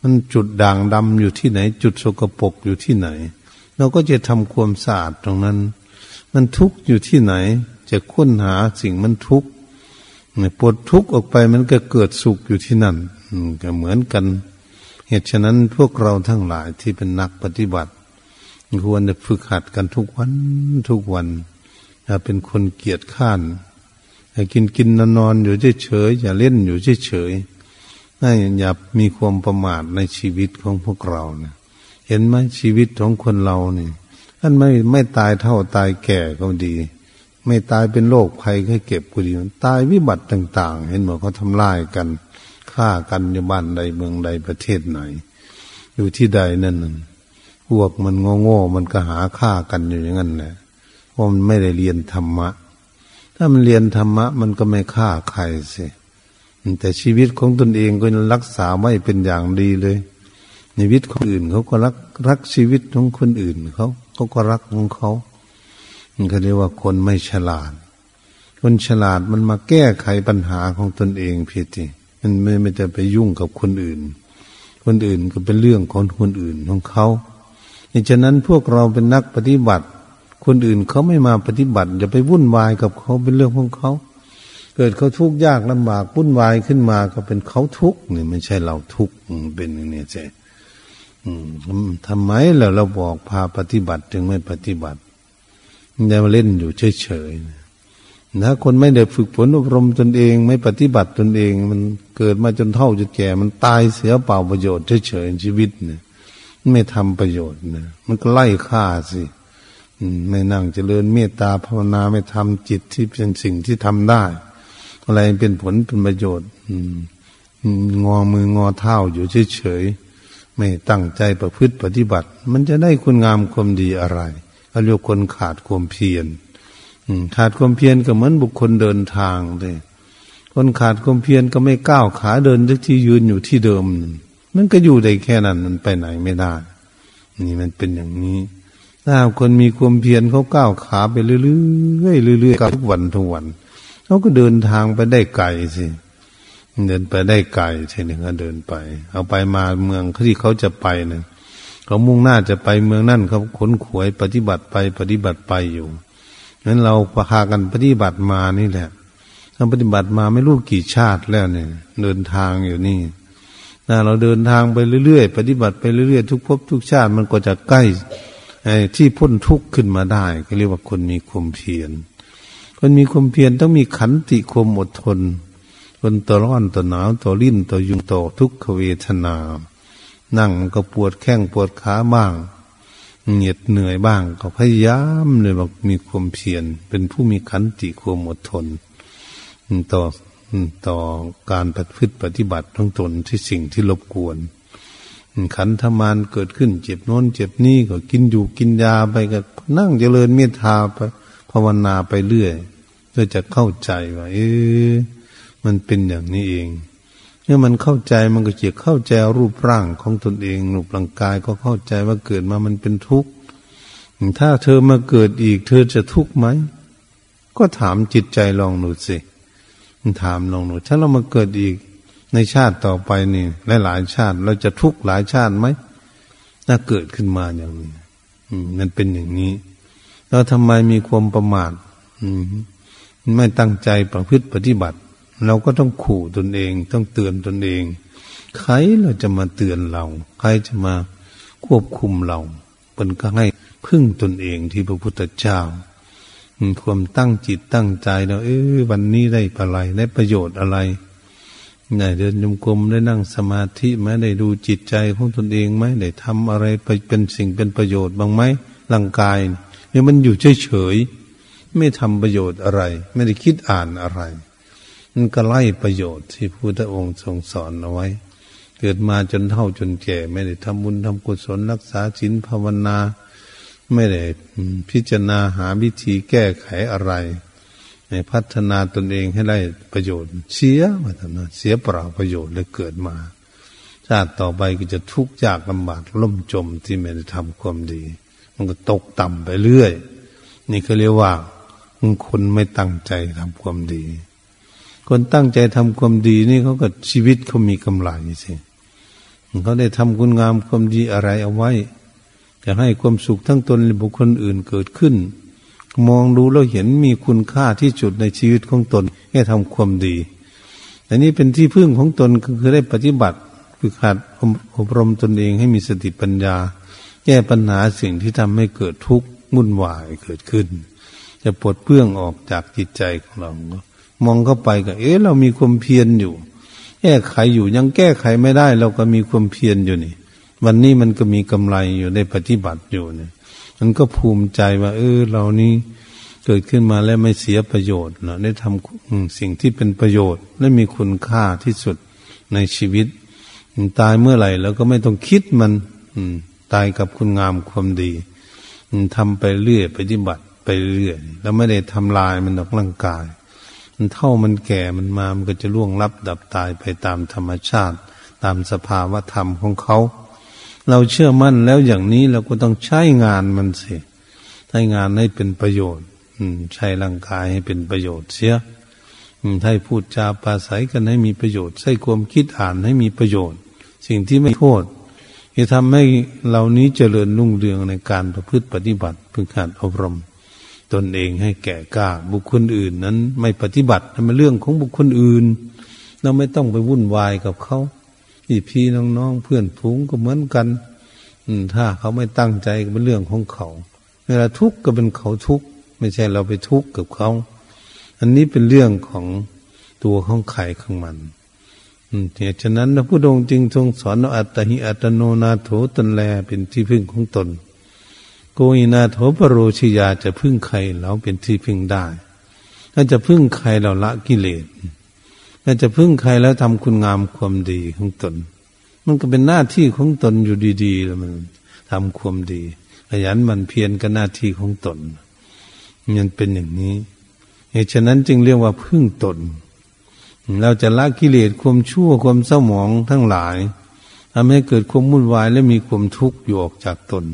มันจุดด่างดำอยู่ที่ไหน จุดสกปรกอยู่ที่ไหน เราก็จะทำความสะอาดตรงนั้น มันทุกข์อยู่ที่ไหน จะค้นหาสิ่งมันทุกข์ปวดทุกข์ออกไปมันก็เกิดสุขอยู่ที่นั่นก็เหมือนกัน เหตุฉะนั้นพวกเราทั้งหลายที่เป็นนักปฏิบัติ ควรจะฝึกหัดกันทุกวันทุกวันอย่าเป็นคนเกียจข้าน อย่ากินกินนอนนอนอยู่เฉยๆอย่าเล่นอยู่เฉยๆอย่ามีความประมาทในชีวิตของพวกเรานะเห็นไหมชีวิตของคนเราเนี่ยท่านไม่ไม่ตายเท่าตายแก่ก็ดี ไม่ตายเป็นโรคภัยแค่เก็บกูดีตายวิบัติต่าง ๆ เห็นหมือนเขาทำลายกันฆ่ากันในบ้านใดเมืองใดประเทศไหน อยู่ที่ใดนั่นพวกมันโง่ๆมันก็หาฆ่ากันอยู่อย่างนั้นแหละเพราะมันไม่ได้เรียนธรรมะ ถ้ามันเรียนธรรมะ มันก็ไม่ฆ่าใครสิแต่ชีวิตของตนเองก็รักษาไม่เป็นอย่างดีเลยชีวิตคนอื่นเขาก็รักรักชีวิตของคนอื่นเขาเขาก็รักของเขามันเรียกว่าคนไม่ฉลาด คนฉลาดมันมาแก้ไขปัญหาของตนเองเพียงมันไม่ไม่จะไปยุ่งกับคนอื่น คนอื่นก็เป็นเรื่องของคนอื่นของเขาดังนั้นพวกเราเป็นนักปฏิบัติ คนอื่นเขาไม่มาปฏิบัติอย่าไปวุ่นวายกับเขาเป็นเรื่องของเขา เกิดเขาทุกข์ยากลำบากวุ่นวายขึ้นมาก็เป็นเขาทุกข์เนี่ยไม่ใช่เราทุกข์เป็นอย่างนี้ใช่ทำไมเราเราบอกพาปฏิบัติจึงไม่ปฏิบัติอย่าเล่นอยู่เฉยๆถ้าคนไม่ได้ฝึกฝนอบรมตนเอง ไม่ปฏิบัติตนเอง มันเกิดมาจนเท่าจนแก่ มันตายเสียเปล่าประโยชน์เฉยๆชีวิตเนี่ย ไม่ทำประโยชน์นะมันก็ไล่ฆ่าสิ ไม่นั่งเจริญเมตตาภาวนาไม่ทำจิตที่เป็นสิ่งที่ทำได้ อะไรเป็นผลเป็นประโยชน์งอมืองอเท้าอยู่เฉยๆไม่ตั้งใจประพฤติปฏิบัติ มันจะได้คุณงามความดีอะไรเขาเรียกคนขาดความเพียรขาดความเพียรก็เหมือนบุคคลเดินทางเลยคนขาดความเพียรก็ไม่ก้าวขาเดินที่ยืนอยู่ที่เดิม มันก็อยู่ได้แค่นั้นมันไปไหนไม่ได้ นี่มันเป็นอย่างนี้ ถ้าคนมีความเพียรเขาก้าวขาไปเรื่อยๆเรื่อยๆทุกวันทุกวันเขาก็เดินทางไปได้ไกลสิเดินไปได้ไกลใช่ไหมเขาเดินไป เอาไปมาเมืองที่เขาจะไปเนี่ยเขามุ่งหน้าจะไปเมืองนั่นเขาขนขวยปฏิบัติไปปฏิบัติไปอยู่นั้นเราพากันปฏิบัติมานี่แหละเราปฏิบัติมาไม่รู้กี่ชาติแล้วเนี่ย เดินทางอยู่นี่นะเราเดินทางไปเรื่อยๆปฏิบัติไปเรื่อยๆทุกภพทุกชาติมันก็จะใกล้ ที่พ้นทุกข์ขึ้นมาได้ก็เรียกว่าคนมีความเพียร คนมีความเพียรต้องมีขันติความอดทน คนต่อร้อนต่อหนาวต่อริ้นต่อยุงต่อทุกขเวทนา นั่งก็ปวดแข้งปวดขาบ้างเหนียดเหนื่อยบ้างก็พยายามเลยบอกมีความเพียรเป็นผู้มีขันติความอดทน ต่อต่อการปฏิพฤติปฏิบัติทั้งตนที่สิ่งที่รบกวน ขันธมานเกิดขึ้น เจ็บโน้นเจ็บนี่ก็กินอยู่กินยาไปก็นั่งเจริญเมตตาไปภาวนาไปเรื่อยเพื่อจะเข้าใจว่า เออมันเป็นอย่างนี้เองเมื่อมันเข้าใจมันก็จะเข้าใจรูปร่างของตนเองรูปร่างกายก็เข้าใจว่าเกิดมามันเป็นทุกข์ถ้าเธอมาเกิดอีก เธอจะทุกข์ไหมก็ถามจิตใจลองหนูสิถามลองหนูถ้าเรามาเกิดอีก ในชาติต่อไปนี่หลายๆชาติเราจะทุกข์หลายชาติไหมถ้าเกิดขึ้นมาอย่างนี้มันเป็นอย่างนี้แล้วทำไมมีความประมาทไม่ตั้งใจประพฤติปฏิบัติ เราก็ต้องขู่ตนเอง ต้องเตือนตนเอง ใครเราจะมาเตือนเรา ใครจะมาควบคุมเราเป็นก็ให้พึ่งตนเองที่พระพุทธเจ้าความตั้งจิตตั้งใจเราเออวันนี้ได้อะไรได้ประโยชน์อะไร ได้เดินยมกลมได้นั่งสมาธิไหมได้ดูจิตใจของตนเองไหมได้ทำอะไรไปเป็นสิ่งเป็นประโยชน์บ้างไหมร่างกายเนี่ยมันอยู่เฉยเฉยไม่ทำประโยชน์อะไร ไม่ได้คิดอ่านอะไรมันก็ไล่ประโยชน์ที่พระพุทธองค์ทรงสอนเอาไว้ เกิดมาจนเท่าจนแก่ ไม่ได้ทำบุญทำกุศลรักษาศีลภาวนา ไม่ได้พิจารณาหาวิธีแก้ไขอะไร พัฒนาตนเองให้ได้ประโยชน์ เสียมาทำนะเสียเปล่าประโยชน์เลยเกิดมา ชาติต่อไปก็จะทุกข์ยากลำบากล่มจมที่ไม่ได้ทำความดี มันก็ตกต่ำไปเรื่อย นี่เขาเรียกว่าคนไม่ตั้งใจทำความดี คนตั้งใจทำความดีนี่เขาก็ชีวิตเขามีกำไรสิเขาได้ทำคุณงามความดีอะไรเอาไว้จะให้ความสุขทั้งตนและบุคคลอื่นเกิดขึ้น มองดูแล้วเห็นมีคุณค่าที่จุดในชีวิตของตนให้ทำความดีอันนี้เป็นที่พึ่งของตนคือได้ปฏิบัติคือขาดอบรมตนเองให้มีสติปัญญา แก้ปัญหาสิ่งที่ทำให้เกิดทุกข์มุ่นวายเกิดขึ้น จะปลดเปลื้องออกจากจิตใจของเรา มองเข้าไปก็เอ๊ะเรามีความเพียรอยู่ แก้ไขอยู่ยังแก้ไขไม่ได้ เราก็มีความเพียรอยู่นี่ วันนี้มันก็มีกำไรอยู่ได้ปฏิบัติอยู่เนี่ย มันก็ภูมิใจว่า เออ เรานี้เกิดขึ้นมาแล้วไม่เสียประโยชน์เนะได้ทำสิ่งที่เป็นประโยชน์ และมีคุณค่าที่สุดในชีวิต ตายเมื่อไหร่แล้วก็ไม่ต้องคิดมันตายกับคุณงามความดีทำไปเรื่อยปฏิบัติไปเรื่อยแล้วไม่ได้ทำลายมันออกร่างกาย มันเท่ามันแก่มันมามันก็จะล่วงลับดับตายไปตามธรรมชาติ ตามสภาวะธรรมของเขา เราเชื่อมั่นแล้วอย่างนี้เราก็ต้องใช้งานมันสิใช้งานให้เป็นประโยชน์ใช้ร่างกายให้เป็นประโยชน์เสียให้พูดจาปราศัยกันให้มีประโยชน์ ใช้ความคิดอ่านให้มีประโยชน์ สิ่งที่ไม่โทษจะทำให้เหล่านี้เจริญรุ่งเรืองในการประพฤติปฏิบัติพึงการอบรม ตนเองให้แก่กล้าบุคคลอื่นนั้น ไม่ปฏิบัตินั่นเป็นเรื่องของบุคคลอื่น เราไม่ต้องไปวุ่นวายกับเขา พี่พี่น้องๆเพื่อนฝูงก็เหมือนกันถ้าเขาไม่ตั้งใจก็เป็นเรื่องของเขา เวลาทุกข์ก็เป็นเขาทุกข์ไม่ใช่เราไปทุกข์กับเขา อันนี้เป็นเรื่องของตัวของไข่ของมันเหตุฉะนั้นพระพุทธองค์จึงทรงสอนอัตหิอัตโนนาโถตนแลเป็นที่พึ่งของตน โกอินาโถปรโรชิยาจะพึ่งใครเราเป็นที่พึ่งได้ ถ้าจะพึ่งใครเราละกิเลส ถ้าจะพึ่งใครแล้วทำคุณงามความดีของตน มันก็เป็นหน้าที่ของตนอยู่ดีๆแล้วมันทำความดีขยันมันเพียรก็หน้าที่ของตนมันเป็นอย่างนี้เหตุฉะนั้นจึงเรียกว่าพึ่งตน เราจะละกิเลสความชั่วความเศร้าหมองทั้งหลายทำให้เกิดความวุ่นวายและมีความทุกข์อยู่ออกจากตน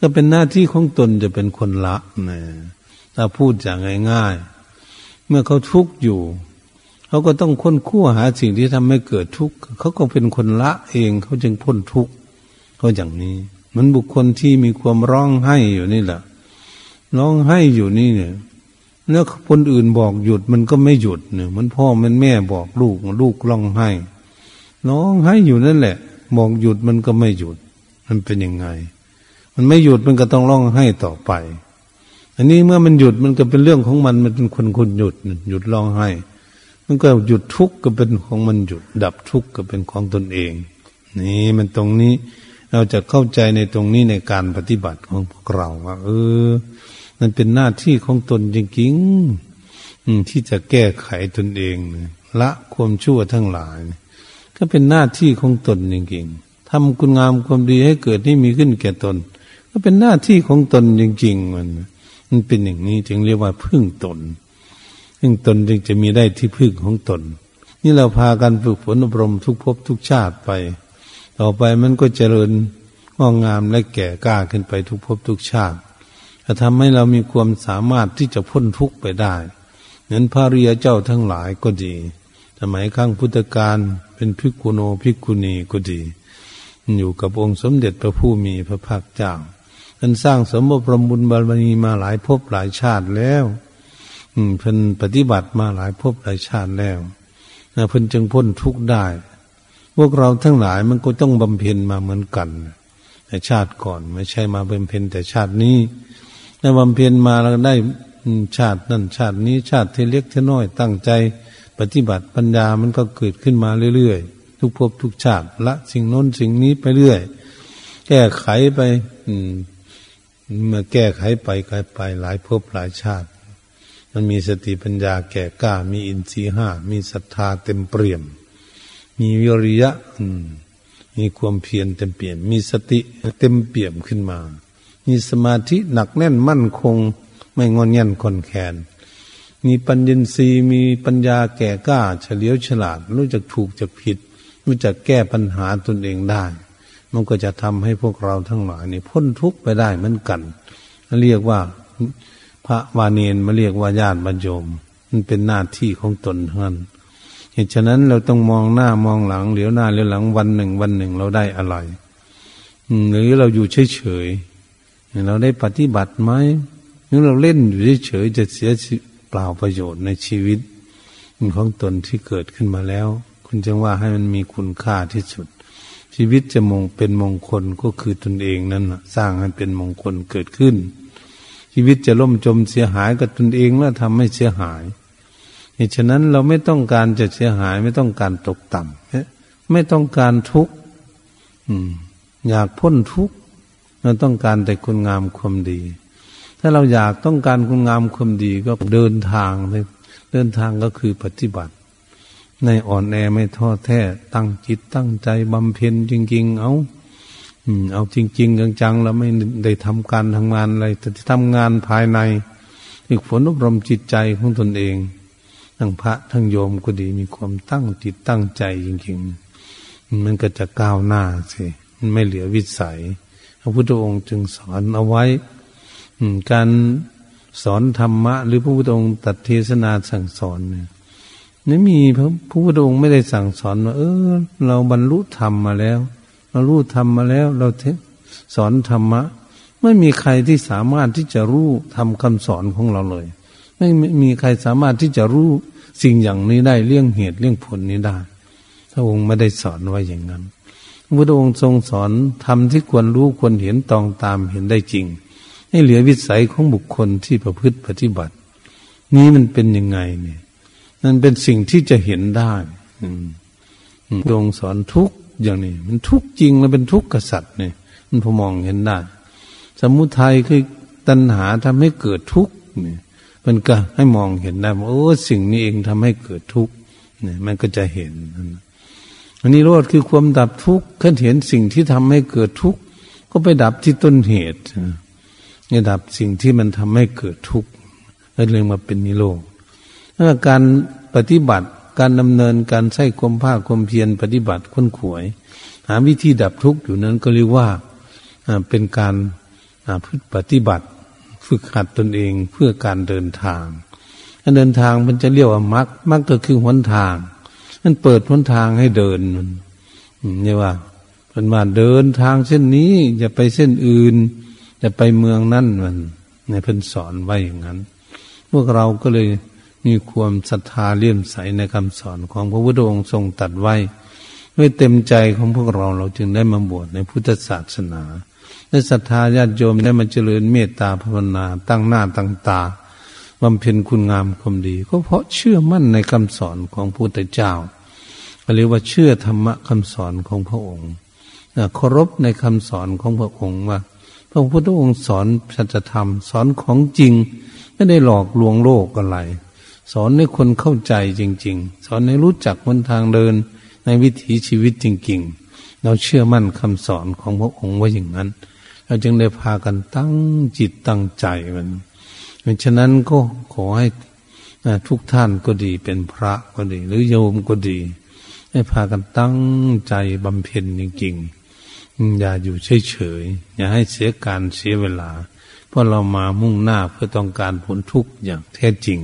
ก็เป็นหน้าที่ของตนจะเป็นคนละนะถ้าพูดอย่างง่ายๆ เมื่อเขาทุกข์อยู่ เขาก็ต้องค้นคั่วหาสิ่งที่ทำให้เกิดทุกข์เขาก็เป็นคนละเองเขาจึงพ้นทุกข์เขาอย่างนี้ มันบุคคลที่มีความร้องไห้อยู่นี่แหละร้องไห้อยู่นี่เนี่ยแล้วคนอื่นบอกหยุดมันก็ไม่หยุดเนี่ยมันพ่อมันแม่บอกลูกลูกร้องไห้ร้องไห้อยู่นั่นแหละบอกหยุดมันก็ไม่หยุด มันเป็นยังไง มันไม่หยุดมันก็ต้องร้องไห้ต่อไป อันนี้เมื่อมันหยุดมันก็เป็นเรื่องของมันมันเป็นคนคนหยุดหยุดร้องไห้ มันก็หยุดทุกข์ก็เป็นของมันหยุด ดับทุกข์ก็เป็นของตนเอง นี่มันตรงนี้ เราจะเข้าใจในตรงนี้ในการปฏิบัติของพวกเราว่าเออ มันเป็นหน้าที่ของตนจริงๆที่จะแก้ไขตนเองละความชั่วทั้งหลาย ก็เป็นหน้าที่ของตนจริงๆทำคุณงามความดีให้เกิดให้มีขึ้นแก่ตน ก็เป็นหน้าที่ของตนจริงๆมันมันเป็นอย่างนี้จึงเรียกว่าพึ่งตน พึ่งตนจึงจะมีได้ที่พึ่งของตน นี่เราพากันฝึกฝนอบรมทุกภพทุกชาติไป ต่อไปมันก็เจริญงอกงามและแก่กล้าขึ้นไปทุกภพทุกชาติจะทำให้เรามีความสามารถที่จะพ้นทุกข์ไปได้เหมือนพระริยเจ้าทั้งหลายก็ดี สมัยครั้งพุทธกาลเป็นพิกุโนพิกุณีก็ดี อยู่กับองค์สมเด็จพระผู้มีพระภาคเจ้าท่านสร้างสมบูรณ์บุญบารมีมาหลายภพหลายชาติแล้ว เพิ่นปฏิบัติมาหลายภพหลายชาติแล้วเพิ่นจึงพ้นทุกข์ได้ พวกเราทั้งหลายมันก็ต้องบำเพ็ญมาเหมือนกันแต่ชาติก่อนไม่ใช่มาบำเพ็ญแต่ชาตินี้ได้บำเพ็ญมาแล้วได้ชาตินั่นชาตินี้ชาติที่เล็กที่น้อยตั้งใจ ปฏิบัติปัญญามันก็เกิดขึ้นมาเรื่อยๆ ทุกภพทุกชาติละสิ่งโน้นสิ่งนี้ไปเรื่อย แก้ไขไป อืมเมื่อแก้ไขไปไกลไปหลายภพหลายชาติ มันมีสติปัญญาแก่กล้า มีอินทรีห้า มีศรัทธาเต็มเปี่ยม มีวิริยะมีความเพียรเต็มเปี่ยม มีสติเต็มเปี่ยมขึ้นมา มีสมาธิหนักแน่นมั่นคง ไม่งอนเงันคนแขนมีปัญญสีมีปัญญาแก่กล้า เฉลียวฉลาด รู้จักถูกจักผิด รู้จักแก้ปัญหาตนเองได้ มันก็จะทำให้พวกเราทั้งหลายนี่พ้นทุกข์ไปได้เหมือนกัน เรียกว่า พระวาเนนมาเรียกว่าญาติบรรยมมันเป็นหน้าที่ของตนเท่านั้นเหตุฉะนั้นเราต้องมองหน้ามองหลังเหลียวหน้าเหลียวหลังวันหนึ่งวันหนึ่งเราได้อะไรหรือเราอยู่เฉยๆเราได้ปฏิบัติไหมหรือเราเล่นอยู่เฉยๆจะเสียเปล่าประโยชน์ในชีวิตของตนที่เกิดขึ้นมาแล้ว คุณจึงว่าให้มันมีคุณค่าที่สุด ชีวิตจะมงเป็นมงคลก็คือตนเองนั่นสร้างให้เป็นมงคลเกิดขึ้น ชีวิตจะล่มจมเสียหายกับตนเองแล้วทำให้เสียหายเหตุฉะนั้นเราไม่ต้องการจะเสียหาย ไม่ต้องการตกต่ำไม่ต้องการทุกข์อยากพ้นทุกข์เราต้องการแต่คุณงามความดี ถ้าเราอยากต้องการคุณงามความดีก็เดินทางเลยเดินทางก็คือปฏิบัติ ในอ่อนแอไม่ท้อแท้ตั้งจิตตั้งใจบำเพ็ญจริง ๆ เอา เอาจริง ๆ จังๆแล้วไม่ได้ทำการทำงานอะไรแต่ทำงานภายในฝึกฝนอบรมจิตใจของตนเอง ทั้งพระทั้งโยมก็ดีมีความตั้งจิตตั้งใจจริง ๆ มันก็จะก้าวหน้าสิมันไม่เหลือวิสัย พระพุทธองค์จึงสอนเอาไว้การสอนธรรมะ หรือพระพุทธองค์ตัดเทศนาสั่งสอนเนี่ยนี่มีพระพุทธองค์ไม่ได้สั่งสอนว่าเออ เราบรรลุธรรมมาแล้ว เรารู้ธรรมมาแล้ว เราเทสอนธรรมะ ไม่มีใครที่สามารถที่จะรู้ทำคำสอนของเราเลย ไม่มีใครสามารถที่จะรู้สิ่งอย่างนี้ได้เรื่องเหตุเรื่องผลนี้ได้พระองค์ไม่ได้สอนไว้อย่างนั้นพระองค์ทรงสอนทำที่ควรรู้ควรเห็นตองตามเห็นได้จริง ให้เหลือวิสัยของบุคคลที่ประพฤติปฏิบัติ นี้มันเป็นยังไงเนี่ยนั่นเป็นสิ่งที่จะเห็นได้พระองค์สอนทุก อย่างนี้ มันทุกจริงแล้วเป็นทุกข์กษัตริย์เนี่ยมันพอมองเห็นได้ สมุทัยคือตัณหาทำให้เกิดทุกข์เนี่ยมันก็ให้มองเห็นได้ว่าโอ้สิ่งนี้เองทำให้เกิดทุกข์เนี่ยมันก็จะเห็นอันนี้โรดคือความดับทุกข์ขันเห็นสิ่งที่ทำให้เกิดทุกข์ก็ไปดับที่ต้นเหตุเนี่ยดับสิ่งที่มันทำให้เกิดทุกข์แล้วเลยมาเป็นนิโรธการปฏิบัติ การดำเนินการใช้ความภาคความเพียรปฏิบัติค้นขวย หาวิธีดับทุกข์อยู่นั้นก็เรียกว่าเป็นการพึ่ปฏิบัติฝึกหัดตนเองเพื่อการเดินทางการเดินทางมันจะเรียกว่ามรรคมรรคก็คือหนทาง มันเปิดหนทางให้เดินมันนี่ว่าเป็นว่าเดินทางเส้นนี้อย่าไปเส้นอื่นจะไปเมืองนั่นมันในเพิ่นสอนไว้อย่างนั้น พวกเราก็เลย มีความศรัทธาเลื่อมใสในคำสอนของพระพุทธองค์ทรงตัดไว้ ด้วยเต็มใจของพวกเราเราจึงได้มาบวชในพุทธศาสนาได้ศรัทธาญาติโยมได้มาเจริญเมตตาภาวนาตั้งหน้าตั้งตาบำเพ็ญคุณงามความดี ก็เพราะเชื่อมั่นในคำสอนของพระพุทธเจ้าเรียกว่าเชื่อธรรมะคำสอนของพระองค์เคารพในคำสอนของพระองค์ว่า พระพุทธองค์สอนสัจธรรมสอนของจริง ไม่ได้หลอกลวงโลกอะไร สอนให้คนเข้าใจจริง ๆ สอนให้รู้จักวันทางเดิน ในวิถีชีวิตจริง ๆ เราเชื่อมั่นคำสอนของพระองค์ว่าอย่างนั้น เราจึงได้พากันตั้งจิตตั้งใจมันเพราะฉะนั้นก็ขอให้ทุกท่านก็ดีเป็นพระก็ดี หรือโยมก็ดี ให้พากันตั้งใจบำเพ็ญจริงๆอย่าอยู่เฉยๆอย่าให้เสียการเสียเวลา เพราะเรามามุ่งหน้าเพื่อต้องการผลทุกข์อย่างแท้จริง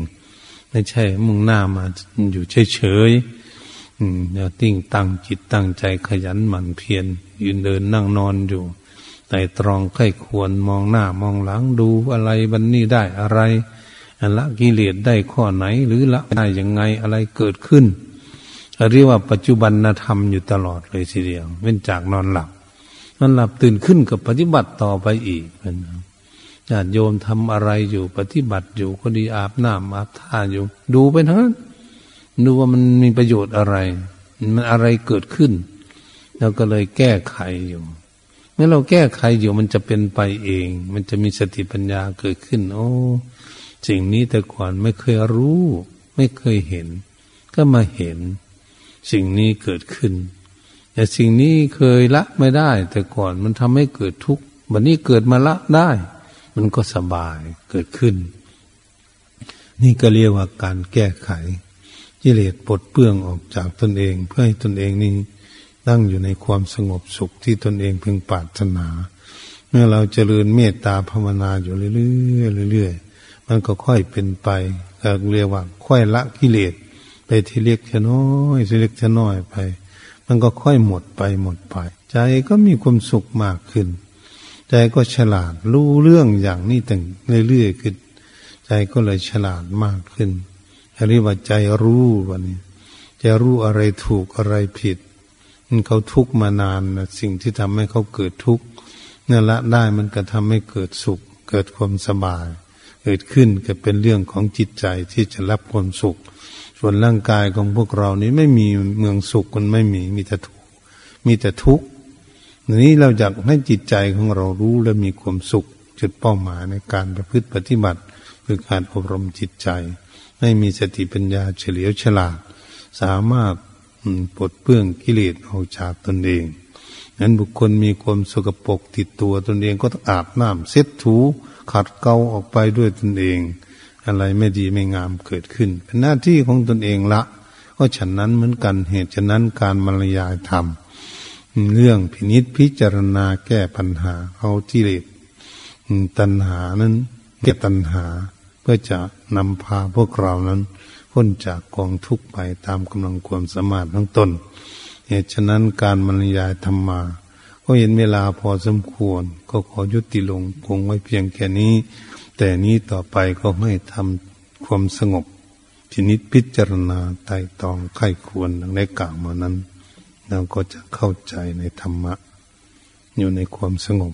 ไม่ใช่ มุ่งหน้ามาอยู่เฉยๆอย่าติ้งตั้งจิตตั้งใจขยันหมั่นเพียรยืนเดินนั่งนอนอยู่ไต่ตรองไข้ควรมองหน้ามองหลังดูอะไรบันนี้ได้อะไรละกิเลสได้ข้อไหน หรือละได้ยังไงอะไรเกิดขึ้นเรียกว่าปัจจุบันธรรมอยู่ตลอดเลยทีเดียว เว้นจากนอนหลับนอนหลับตื่นขึ้นกับปฏิบัติต่อไปอีกเป็น ญาติโยมทำอะไรอยู่ปฏิบัติอยู่ก็ดีอาบน้ำอาบท่าอยู่ ดูไปทั้งนั้นดูว่ามันมีประโยชน์อะไร มันอะไรเกิดขึ้นเราก็เลยแก้ไขอยู่ เมื่อเราแก้ไขอยู่มันจะเป็นไปเอง มันจะมีสติปัญญาเกิดขึ้น โอ้สิ่งนี้แต่ก่อนไม่เคยรู้ ไม่เคยเห็น ก็มาเห็น สิ่งนี้เกิดขึ้น แต่สิ่งนี้เคยละไม่ได้ แต่ก่อนมันทำให้เกิดทุกข์วันนี้เกิดมาละได้ มันก็สบายเกิดขึ้น นี่ก็เรียกว่าการแก้ไขกิเลสปลดเปลื้องออกจากตนเอง เพื่อให้ตนเองนี่ตั้งอยู่ในความสงบสุขที่ตนเองพึงปรารถนา เมื่อเราเจริญเมตตาภาวนาอยู่เรื่อยๆเรื่อยๆมันก็ค่อยเป็นไปก็เรียกว่าค่อยละกิเลสไปทีเล็กชน้อยทีเล็กชน้อยไป มันก็ค่อยหมดไปหมดไป ใจก็มีความสุขมากขึ้น ใจก็ฉลาดรู้เรื่องอย่างนี้ต่างเรื่อยๆขึ้นใจก็เลยฉลาดมากขึ้นเรียกว่าใจรู้วันนี้จะรู้อะไรถูกอะไรผิดเขาทุกมานานนะสิ่งที่ทำให้เขาเกิดทุกข์เนี่ยละได้มันก็ทำให้เกิดสุข เกิดความสบาย เกิดขึ้นก็เป็นเรื่องของจิตใจที่จะรับความสุข ส่วนร่างกายของพวกเรานี้ไม่มีเมืองสุขมันไม่มีมีแต่ทุกมีแต่ทุกข์ นี้เราอยากให้จิตใจของเรารู้และมีความสุข จุดเป้าหมายในการประพฤติปฏิบัติคือการอบรมจิตใจ ให้มีสติปัญญาเฉลียวฉลาด สามารถปลดเปื้องกิเลสออกจากตนเองนั้นบุคคลมีความสกปรกติดตัวตนเองก็ต้องอาบน้ำเซ็ตถูขัดเกาออกไปด้วยตนเอง อะไรไม่ดีไม่งามเกิดขึ้น เป็นหน้าที่ของตนเองละ ก็ฉันนั้นเหมือนกันเหตุฉะนั้นการบรรยายธรรม เรื่องพินิษพิจารณาแก้ปัญหาเอาที่เลสตัณหานั้นแก้ตัณหา เพื่อจะนำพาพวกเรานั้น พ้นจากกองทุกข์ไปตามกำลังความสามารถทั้งตนเหตุฉะนั้นการบรรยายธรรมา ก็เห็นเวลาพอสมควร ก็ขอยุติลงคงไว้เพียงแค่นี้ แต่นี้ต่อไปก็ให้ทำความสงบพินิษพิจารณาไต่ตองไข้ควรดังได้กล่าวมานั้น เราก็จะเข้าใจในธรรมะ อยู่ในความสงบ